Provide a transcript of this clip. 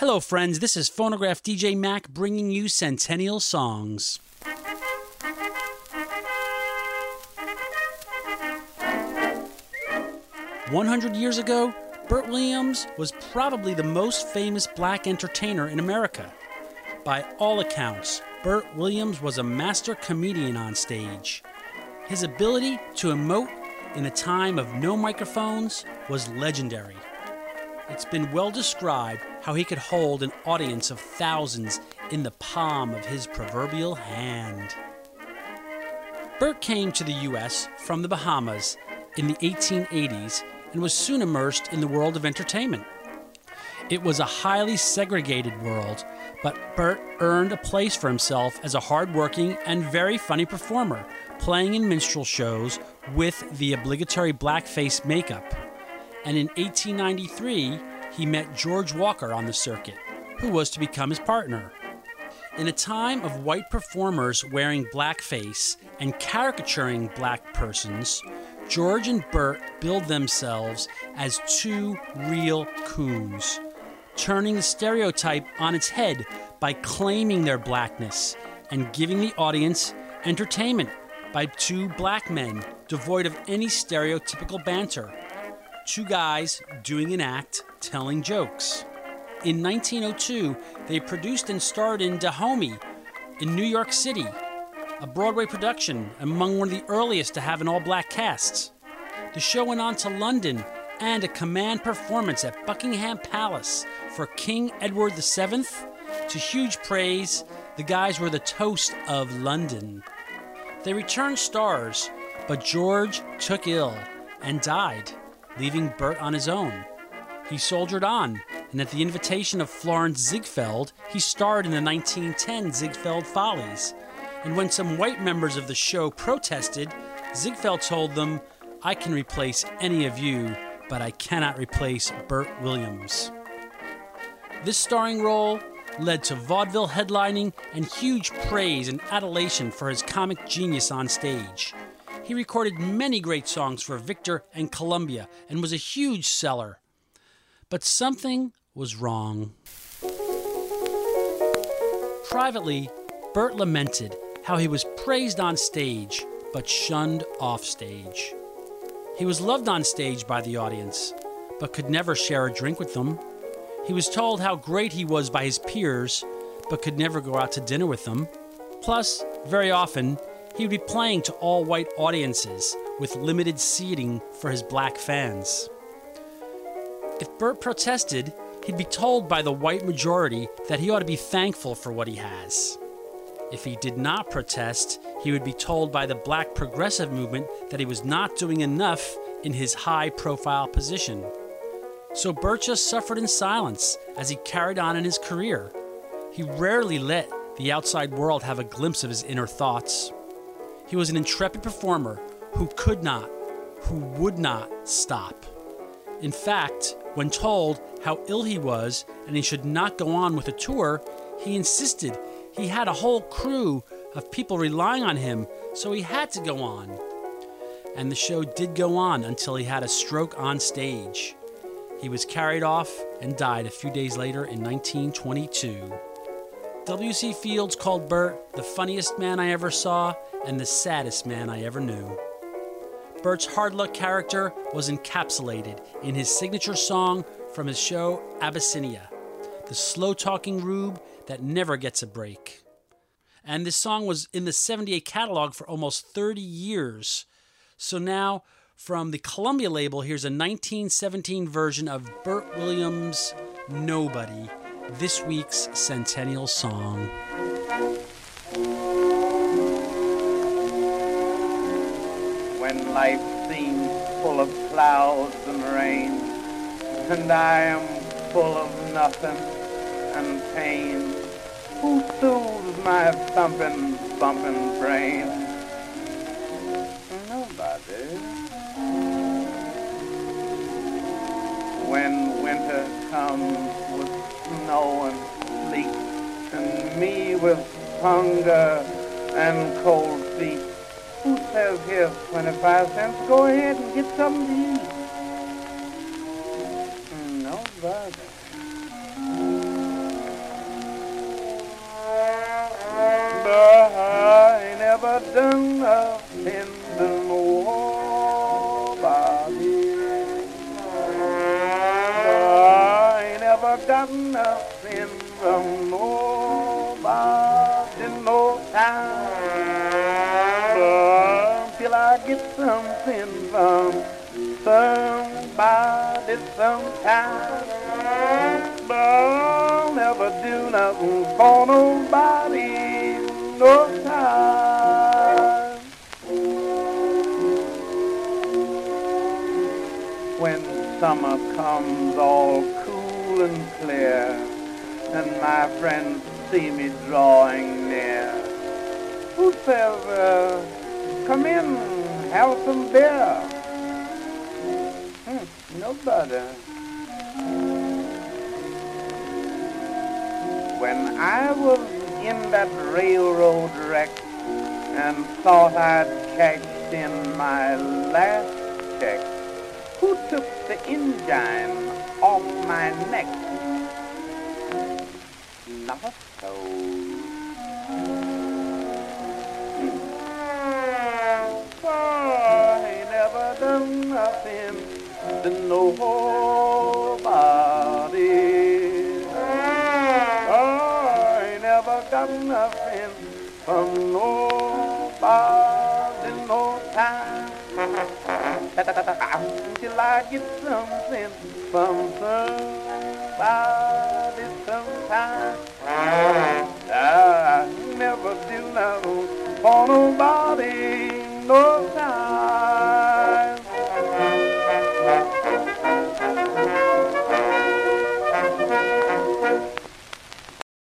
Hello, friends. This is Phonograph DJ Mac bringing you Centennial Songs. One hundred years ago, Bert Williams was probably the most famous black entertainer in America. By all accounts, Bert Williams was a master comedian on stage. His ability to emote in a time of no microphones was legendary. It's been well described how he could hold an audience of thousands in the palm of his proverbial hand. Bert came to the U.S. from the Bahamas in the 1880s and was soon immersed in the world of entertainment. It was a highly segregated world, but Bert earned a place for himself as a hardworking and very funny performer, playing in minstrel shows with the obligatory blackface makeup. And in 1893, he met George Walker on the circuit, who was to become his partner. In a time of white performers wearing blackface and caricaturing black persons, George and Bert billed themselves as two real coons, turning the stereotype on its head by claiming their blackness and giving the audience entertainment by two black men devoid of any stereotypical banter. Two guys doing an act, telling jokes. In 1902, they produced and starred in Dahomey in New York City, a Broadway production, among one of the earliest to have an all black cast. The show went on to London and a command performance at Buckingham Palace for King Edward VII. To huge praise, the guys were the toast of London. They returned stars, but George took ill and died, leaving Bert on his own. He soldiered on, and at the invitation of Florenz Ziegfeld, he starred in the 1910 Ziegfeld Follies. And when some white members of the show protested, Ziegfeld told them, I can replace any of you, but I cannot replace Bert Williams. This starring role led to vaudeville headlining and huge praise and adulation for his comic genius on stage. He recorded many great songs for Victor and Columbia and was a huge seller. But something was wrong. Privately, Bert lamented how he was praised on stage but shunned off stage. He was loved on stage by the audience, but could never share a drink with them. He was told how great he was by his peers, but could never go out to dinner with them. Plus, very often, he would be playing to all white audiences with limited seating for his black fans. If Bert protested, he'd be told by the white majority that he ought to be thankful for what he has. If he did not protest, he would be told by the black progressive movement that he was not doing enough in his high profile position. So Bert just suffered in silence as he carried on in his career. He rarely let the outside world have a glimpse of his inner thoughts. He was an intrepid performer who could not, who would not stop. In fact, when told how ill he was and he should not go on with the tour, he insisted he had a whole crew of people relying on him, so he had to go on. And the show did go on until he had a stroke on stage. He was carried off and died a few days later in 1922. W.C. Fields called Bert the funniest man I ever saw and the saddest man I ever knew. Bert's hard luck character was encapsulated in his signature song from his show Abyssinia, the slow talking rube that never gets a break. And this song was in the 78 catalog for almost 30 years. So now, from the Columbia label, here's a 1917 version of Bert Williams' Nobody, this week's centennial song. When life seems full of clouds and rain, and I am full of nothing and pain, who soothes my thumping, bumping brain? Nobody. When winter comes with snow and sleet, and me with hunger and cold feet. Who says here 25 cents? Go ahead and get something to eat. Nobody. I ain't ever done nothing never got nothing from nobody no time. Until I get something from somebody sometime. But I'll never do nothing for nobody no time. When summer comes all cool and clear, and my friends see me drawing near, who says, come in, have some beer? Hmm, nobody. When I was in that railroad wreck and thought I'd cashed in my last check, who took the engine off my neck? Not a soul. I never done nothing to nobody. I never got nothing from nobody no time. Till I get something from somebody sometime. I never did love for nobody.